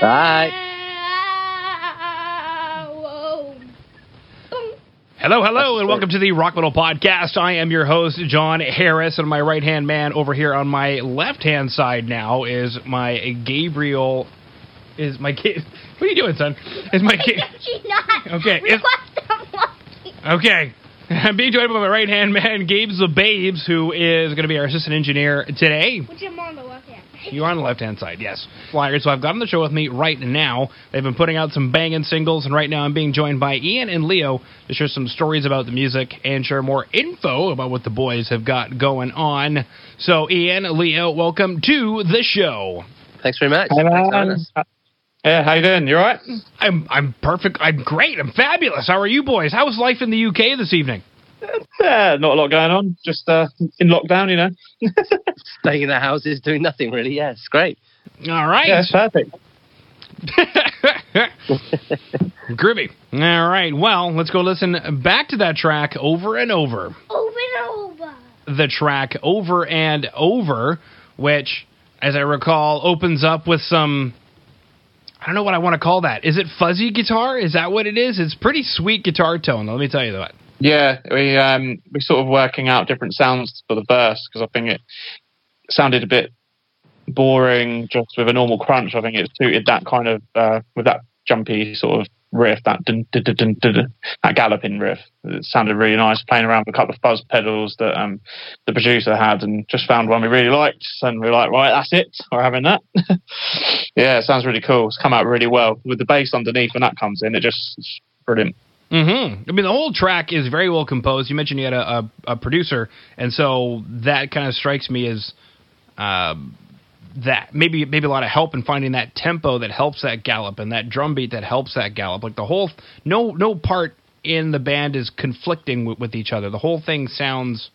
Bye. Hello, hello, and welcome to the Rock Metal Podcast. I am your host, Jon Harris, and my right hand man over here on my left hand side now is my Gabriel. Is my kid? What are you doing, son? Is my kid? Okay, We if- lost them walking. Okay. I'm being joined by my right hand man, Gabe's the Babes, who is going to be our assistant engineer today. Which I'm on the left hand. You're on the left hand side, yes. Liars. So I've got on the show with me right now. They've been putting out some banging singles, and right now I'm being joined by Ian and Leo to share some stories about the music and share more info about what the boys have got going on. So, Ian, Leo, welcome to the show. Thanks very much. Hey, Thanks for having man. us. Uh, yeah, how you doing? You alright? I'm I'm perfect. I'm great. I'm fabulous. How are you boys? How was life in the UK this evening? Yeah, not a lot going on. Just uh, in lockdown, you know. Staying in the houses, doing nothing really. Yeah, it's great. All right. Yeah, it's perfect. Groovy. All right. Well, let's go listen back to that track over and over. Over and over. The track over and over, which, as I recall, opens up with some. I don't know what I want to call that. Is it fuzzy guitar? Is that what it is? It's pretty sweet guitar tone. Let me tell you that. Yeah, we um we sort of working out different sounds for the verse because I think it sounded a bit boring just with a normal crunch. I think it suited that kind of uh, with that jumpy sort of riff, that dun, dun, dun, that galloping riff. It sounded really nice. Playing around with a couple of fuzz pedals that um the producer had, and just found one we really liked, and we are like, right, that's it. We're having that. yeah, it sounds really cool. It's come out really well with the bass underneath when that comes in. It just it's brilliant. Mm-hmm. I mean, the whole track is very well composed. You mentioned you had a, a, a producer, and so that kind of strikes me as um, that maybe maybe a lot of help in finding that tempo that helps that gallop and that drum beat that helps that gallop. Like the whole no no part in the band is conflicting with, with each other. The whole thing sounds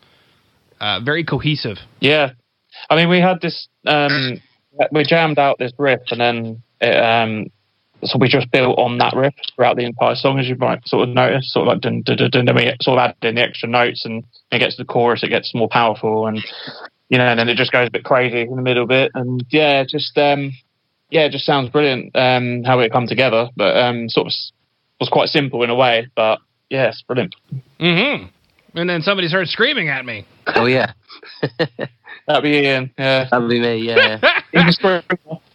uh, very cohesive. Yeah, I mean, we had this. Um, we jammed out this riff, and then it, um, so we just built on that riff throughout the entire song, as you might sort of notice. Sort of like dun, dun, dun, dun, then we sort of added in the extra notes, and it gets to the chorus, it gets more powerful, and you know, and then it just goes a bit crazy in the middle bit, and yeah, just um, yeah, it just sounds brilliant um, how it come together, but um, sort of was quite simple in a way, but yeah, it's brilliant. Mm-hmm. And then somebody started screaming at me. Oh yeah, That'd be Ian. Yeah, that'd be me. Yeah.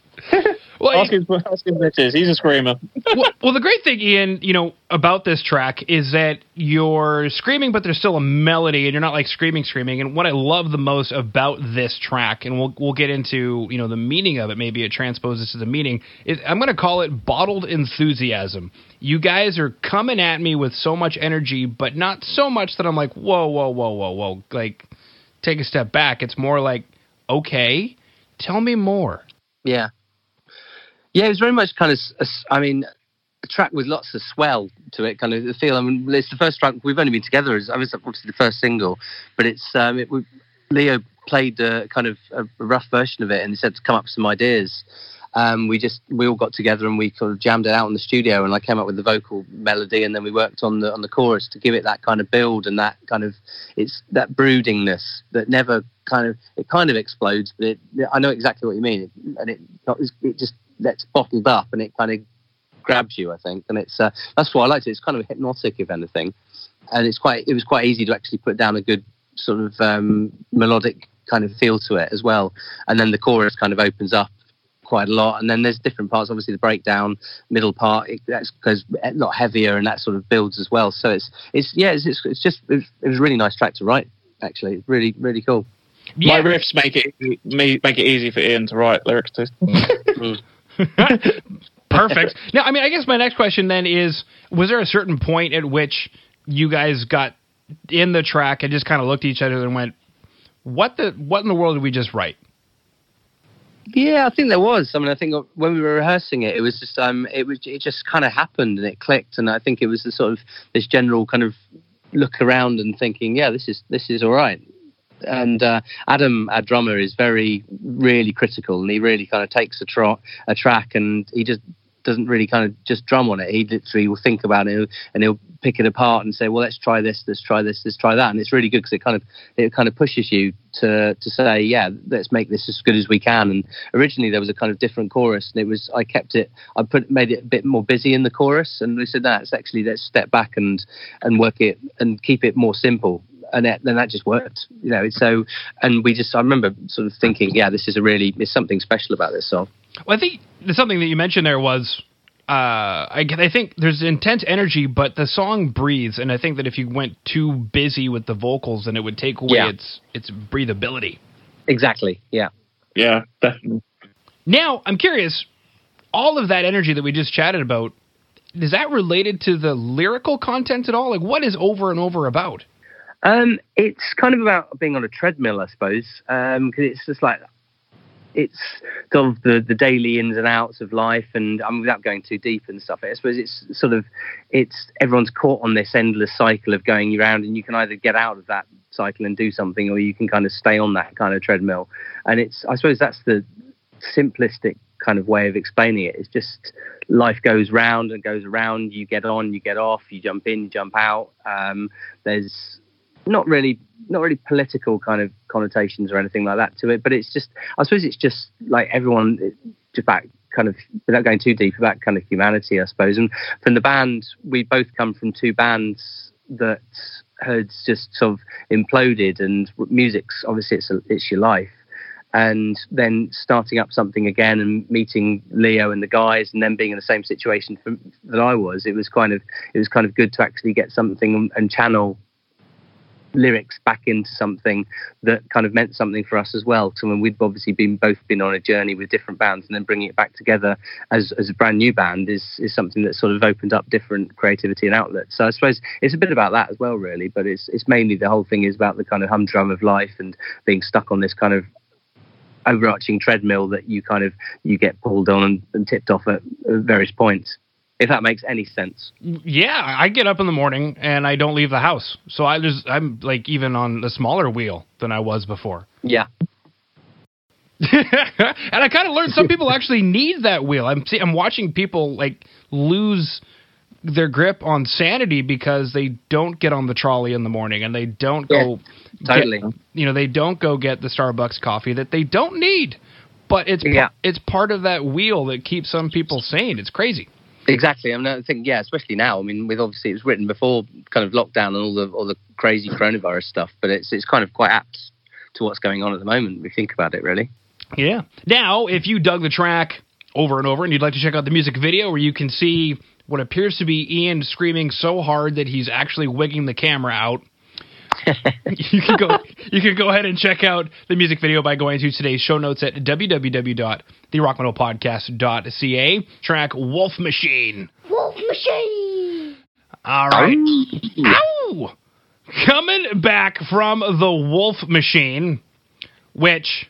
he's a screamer. Well, Ask his, ask his missus. He's a screamer. well, well, the great thing, Ian, you know, about this track is that you're screaming, but there's still a melody, and you're not like screaming, screaming. And what I love the most about this track, and we'll we'll get into you know the meaning of it. Maybe it transposes to the meaning. Is I'm going to call it bottled enthusiasm. You guys are coming at me with so much energy, but not so much that I'm like, whoa, whoa, whoa, whoa, whoa. Like, take a step back. It's more like, okay, tell me more. Yeah. Yeah, it was very much kind of, I mean, a track with lots of swell to it, kind of the feel. I mean, it's the first track we've only been together. As I was obviously the first single, but it's um, it, we, Leo played uh, kind of a, a rough version of it, and he said to come up with some ideas. Um, we just we all got together and we kind of jammed it out in the studio, and I came up with the vocal melody, and then we worked on the on the chorus to give it that kind of build and that kind of it's that broodingness that never kind of it kind of explodes, but it, I know exactly what you mean, and it it just gets bottled up and it kind of grabs you, I think, and it's uh, that's why I liked it. It's kind of hypnotic, if anything, and it's quite it was quite easy to actually put down a good sort of um, melodic kind of feel to it as well, and then the chorus kind of opens up quite a lot, and then there's different parts. Obviously, the breakdown, middle part, it that goes a lot heavier, and that sort of builds as well. So it's it's yeah, it's it's, it's just it was, it was a really nice track to write. Actually, It's really really cool. Yeah. My riffs make it easy- me make it easy for Ian to write lyrics to. Perfect. now, I mean, I guess my next question then is: Was there a certain point at which you guys got in the track and just kind of looked at each other and went, "What the? What in the world did we just write?" Yeah, I think there was. I mean, I think when we were rehearsing it, it was just um, it was it just kind of happened and it clicked, and I think it was the sort of this general kind of look around and thinking, yeah, this is this is all right. And uh, Adam, our drummer, is very really critical, and he really kind of takes a, tro- a track and he just doesn't really kind of just drum on it. He literally will think about it and he'll pick it apart and say, "Well, let's try this, let's try this, let's try that." And it's really good because it kind of it kind of pushes you to to say, "Yeah, let's make this as good as we can." And originally there was a kind of different chorus, and it was I kept it, I put made it a bit more busy in the chorus, and we said, "No, actually let's step back and and work it and keep it more simple." And it, then that just worked, you know. So, and we just, I remember sort of thinking, yeah, this is a really, there's something special about this song. Well, I think something that you mentioned there was uh, I, I, think there's intense energy, but the song breathes, and I think that if you went too busy with the vocals, then it would take away Yeah. its its breathability. Exactly. Yeah. Yeah, definitely. Now, I'm curious, all of that energy that we just chatted about, is that related to the lyrical content at all? Like, what is over and over about? Um, it's kind of about being on a treadmill, I suppose, because it's just like it's sort of the, the daily ins and outs of life, and mean, without going too deep and stuff, I suppose it's sort of it's everyone's caught on this endless cycle of going around, and you can either get out of that cycle and do something, or you can kind of stay on that kind of treadmill, and it's I suppose that's the simplistic kind of way of explaining it. It's just life goes round and goes around. You get on, you get off, you jump in, you jump out. Um, there's not really not really political kind of connotations or anything like that to it, but it's just I suppose it's just like everyone just about kind of without going too deep about kind of humanity, I suppose. And from the band, we both come from two bands that had just sort of imploded, and music's obviously it's a, it's your life. And then starting up something again and meeting Leo and the guys, and then being in the same situation for, that I was, it was kind of it was kind of good to actually get something and channel lyrics back into something that kind of meant something for us as well. So when we'd obviously been both been on a journey with different bands, and then bringing it back together as as a brand new band is is something that sort of opened up different creativity and outlets. So I suppose it's a bit about that as well, really. But it's it's mainly the whole thing is about the kind of humdrum of life and being stuck on this kind of overarching treadmill that you kind of you get pulled on and, and tipped off at, at various points. If that makes any sense. Yeah, I get up in the morning and I don't leave the house, so I just I'm like even on a smaller wheel than I was before. Yeah. and I kind of learned some people actually need that wheel. I'm see, I'm watching people like lose their grip on sanity because they don't get on the trolley in the morning and they don't go Totally. get- you know they don't go get the Starbucks coffee that they don't need. But it's Yeah. it's part of that wheel that keeps some people sane. It's crazy. Exactly. I mean, I think yeah, especially now. I mean, with obviously it was written before kind of lockdown and all the all the crazy coronavirus stuff, but it's it's kind of quite apt to what's going on at the moment. We think about it, really. Yeah. Now, if you dug the track over and over and you'd like to check out the music video where you can see what appears to be Ian screaming so hard that he's actually wigging the camera out, you can go you can go ahead and check out the music video by going to today's show notes at www.therockmetalpodcast.ca. Track Wolf Machine. Wolf machine. All right. Ow! Coming back from the Wolf Machine, which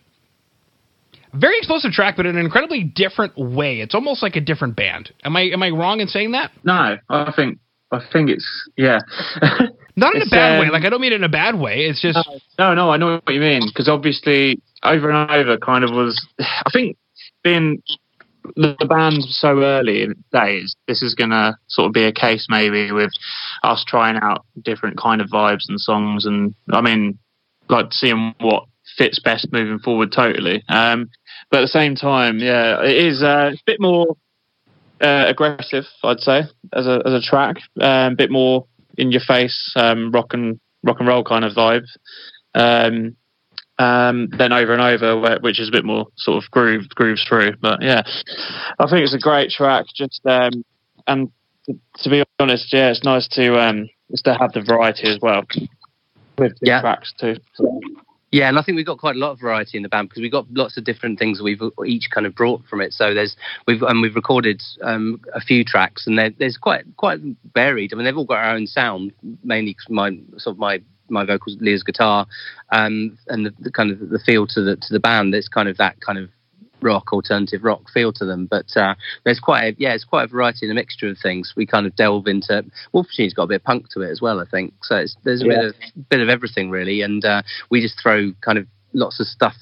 very explosive track, but in an incredibly different way. It's almost like a different band. Am I am I wrong in saying that? No, I think I think it's yeah. Not in It's, a bad way. um, Like I don't mean it in a bad way. It's just no, no, I know what you mean because obviously over and over kind of was. I think being the, band so early in days, this is gonna sort of be a case maybe with us trying out different kind of vibes and songs, and I mean, like seeing what fits best moving forward. Totally. Um, but at the same time, yeah, it is uh, a bit more uh, aggressive, I'd say, as a as a track, um, a bit more in your face, um, rock and rock and roll kind of vibe. Um, um, then over and over, which is a bit more sort of groove grooves through. But yeah, I think it's a great track. Just um, and to, to be honest, yeah, it's nice to um, just to have the variety as well with the Yeah. tracks too. Yeah, and I think we've got quite a lot of variety in the band because we've got lots of different things we've each kind of brought from it. So there's we've and we've recorded um, a few tracks, and there's quite quite varied. I mean, they've all got our own sound, mainly my sort of my my vocals, Leo's guitar, um, and the, the kind of the feel to the to the band. There's kind of that kind of rock, alternative rock feel to them. But uh, there's quite a, yeah, it's quite a variety and a mixture of things. We kind of delve into Wolf Machine's got a bit of punk to it as well, I think. So it's, there's a Yeah. bit of bit of everything really, and uh, we just throw kind of lots of stuff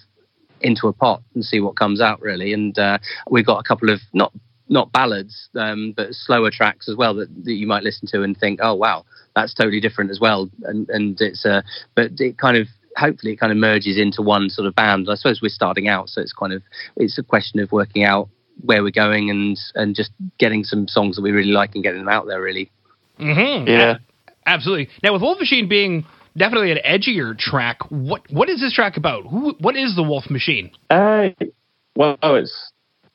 into a pot and see what comes out really. And uh, we've got a couple of not not ballads, um, but slower tracks as well that, that you might listen to and think, oh wow, that's totally different as well. And and it's uh, but it kind of hopefully it kind of merges into one sort of band. I suppose we're starting out, so it's kind of it's a question of working out where we're going and and just getting some songs that we really like and getting them out there really. Mm-hmm. Yeah. Absolutely. Now, with Wolf Machine being definitely an edgier track, what what is this track about? Who what is the Wolf Machine? Uh, well, it's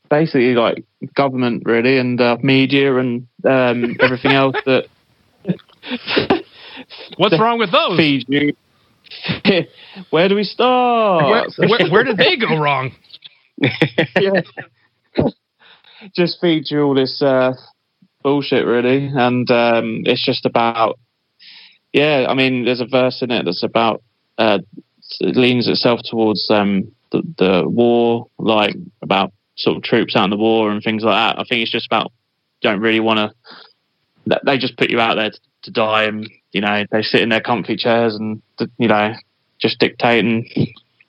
basically like government, really, and uh, media and um, everything else that What's wrong with those? feeds you. Where do we start? Where, where, where did they go wrong? yeah. just feeds you all this uh, bullshit, really, and um, it's just about. Yeah, I mean, there's a verse in it that's about. Uh, it leans itself towards um, the, the war, like about sort of troops out in the war and things like that. I think it's just about don't really want to. They just put you out there to, to die, and you know they sit in their comfy chairs and you know just dictate and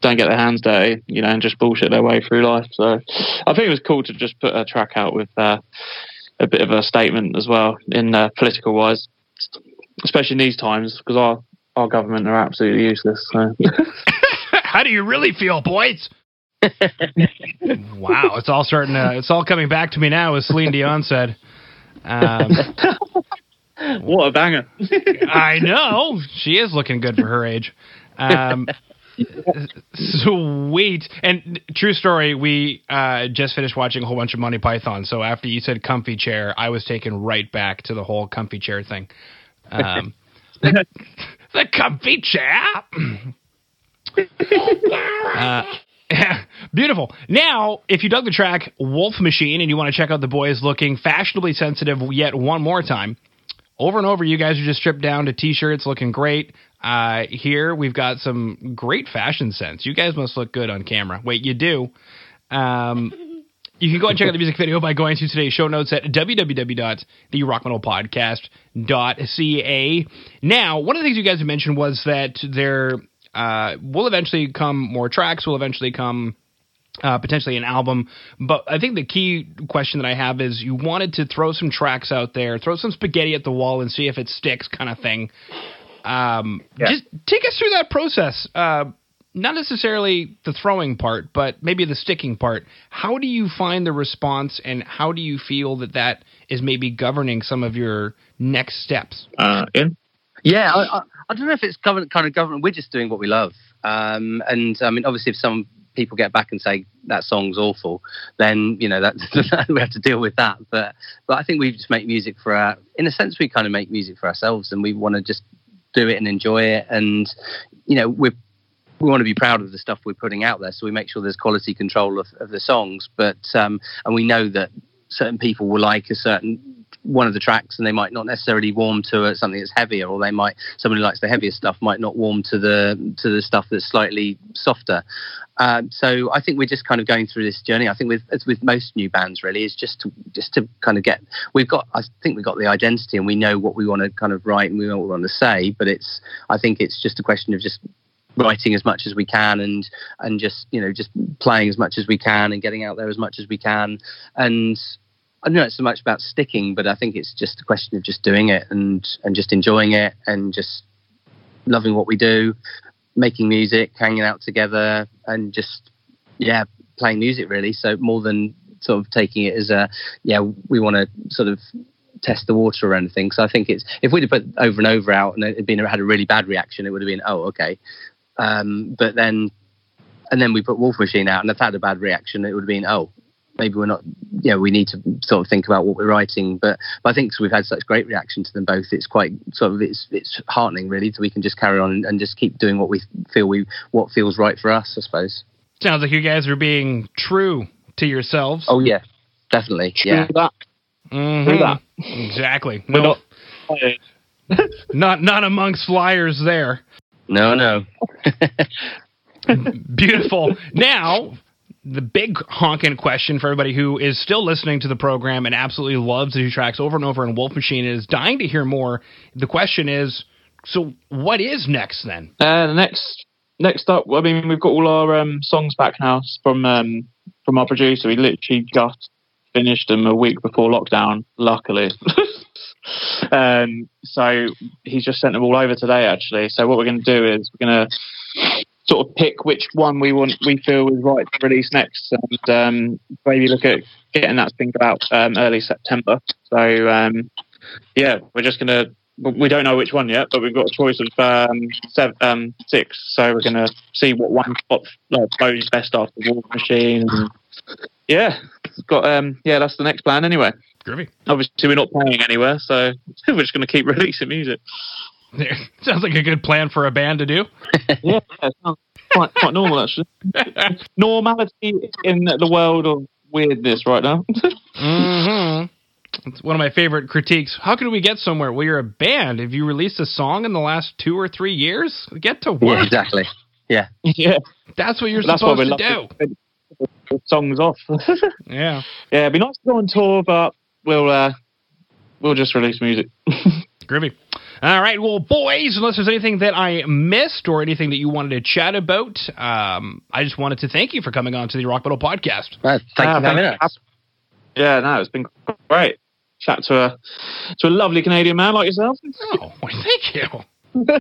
don't get their hands dirty, you know, and just bullshit their way through life. So I think it was cool to just put a track out with uh, a bit of a statement as well in uh, political wise, especially in these times because our our government are absolutely useless. So. How do you really feel, boys? wow, it's all starting to, it's all coming back to me now, as Celine Dion said. Um, what a banger! I know she is looking good for her age. Um, sweet and true story. We uh, just finished watching a whole bunch of Monty Python. So after you said comfy chair, I was taken right back to the whole comfy chair thing. Um, the, the comfy chair. uh, Beautiful. Now, if you dug the track Wolf Machine and you want to check out the boys looking fashionably sensitive yet one more time, over and over, you guys are just stripped down to t shirts looking great. Uh, here, we've got some great fashion sense. You guys must look good on camera. Wait, you do. Um, you can go and check out the music video by going to today's show notes at www.therockmetalpodcast.ca. Now, one of the things you guys have mentioned was that there uh, will eventually come more tracks, will eventually come uh, potentially an album. But I think the key question that I have is you wanted to throw some tracks out there, throw some spaghetti at the wall and see if it sticks kind of thing. Um, Yeah. Just take us through that process. Uh, not necessarily the throwing part, but maybe the sticking part. How do you find the response, and how do you feel that that is maybe governing some of your next steps? Uh, in Yeah, I, I, I don't know if it's government, kind of government. We're just doing what we love. Um, and I mean, obviously, if some people get back and say that song's awful, then you know that we have to deal with that. But but I think we just make music for our. In a sense, we kind of make music for ourselves, and we want to just do it and enjoy it. And you know, we we want to be proud of the stuff we're putting out there, so we make sure there's quality control of, of the songs. But um, and we know that certain people will like a certain one of the tracks and they might not necessarily warm to uh, something that's heavier or they might somebody who likes the heavier stuff might not warm to the to the stuff that's slightly softer. Um, so I think we're just kind of going through this journey. I think with with most new bands really is just to just to kind of get we've got I think we've got the identity and we know what we want to kind of write and we know what we want to say but it's I think it's just a question of just writing as much as we can and and just you know just playing as much as we can and getting out there as much as we can. And I don't know it's so much about sticking, but I think it's just a question of just doing it and and just enjoying it and just loving what we do, making music, hanging out together, and just yeah, playing music really. So more than sort of taking it as a yeah, we want to sort of test the water or anything. So I think it's if we'd have put over and over out and it had been had a really bad reaction, it would have been oh okay, um, but then and then we put Wolf Machine out and it's had a bad reaction, it would have been oh maybe we're not yeah we need to sort of think about what we're writing but, but i think 'cause we've had such great reaction to them both it's quite sort of it's it's heartening really so we can just carry on and, and just keep doing what we feel we what feels right for us i suppose Sounds like you guys are being true to yourselves. oh yeah definitely yeah True that. Mhm. That. Exactly. No, not. not not amongst liars there. no no Beautiful. now, the big honking question for everybody who is still listening to the program and absolutely loves the two tracks over and over and Wolf Machine is dying to hear more. The question is, so what is next then? Uh, the next next up, I mean, we've got all our um, songs back now from um, from our producer. We literally just finished them a week before lockdown, luckily. um, so he's just sent them all over today, actually. So what we're going to do is we're going to sort of pick which one we want, we feel is right to release next, and um, maybe look at getting that thing out um, early September. So um, yeah, we're just going to. We don't know which one yet, but we've got a choice of um, seven, um, six. So we're going to see what one spot flows best after War Machine. And, yeah, got um, yeah, that's the next plan anyway. Groovy. Obviously, we're not playing anywhere, so we're just going to keep releasing music. Sounds like a good plan for a band to do. yeah, it sounds quite quite normal actually. Normality in the world of weirdness right now. hmm It's one of my favorite critiques. How can we get somewhere? Well, you're a band. Have you released a song in the last two or three years? Get to Yeah, work. exactly. Yeah. yeah, That's what you're that's why supposed we to love do. to songs off. Yeah. yeah, it'd be nice to go on tour, but we'll uh, we'll just release music. Groovy. All right, well, boys, unless there's anything that I missed or anything that you wanted to chat about, um, I just wanted to thank you for coming on to the Rock Metal Podcast. Well, thank Ah, you for having us. Yeah, no, it's been great. Chat to a to a lovely Canadian man like yourself. Oh, well, thank you.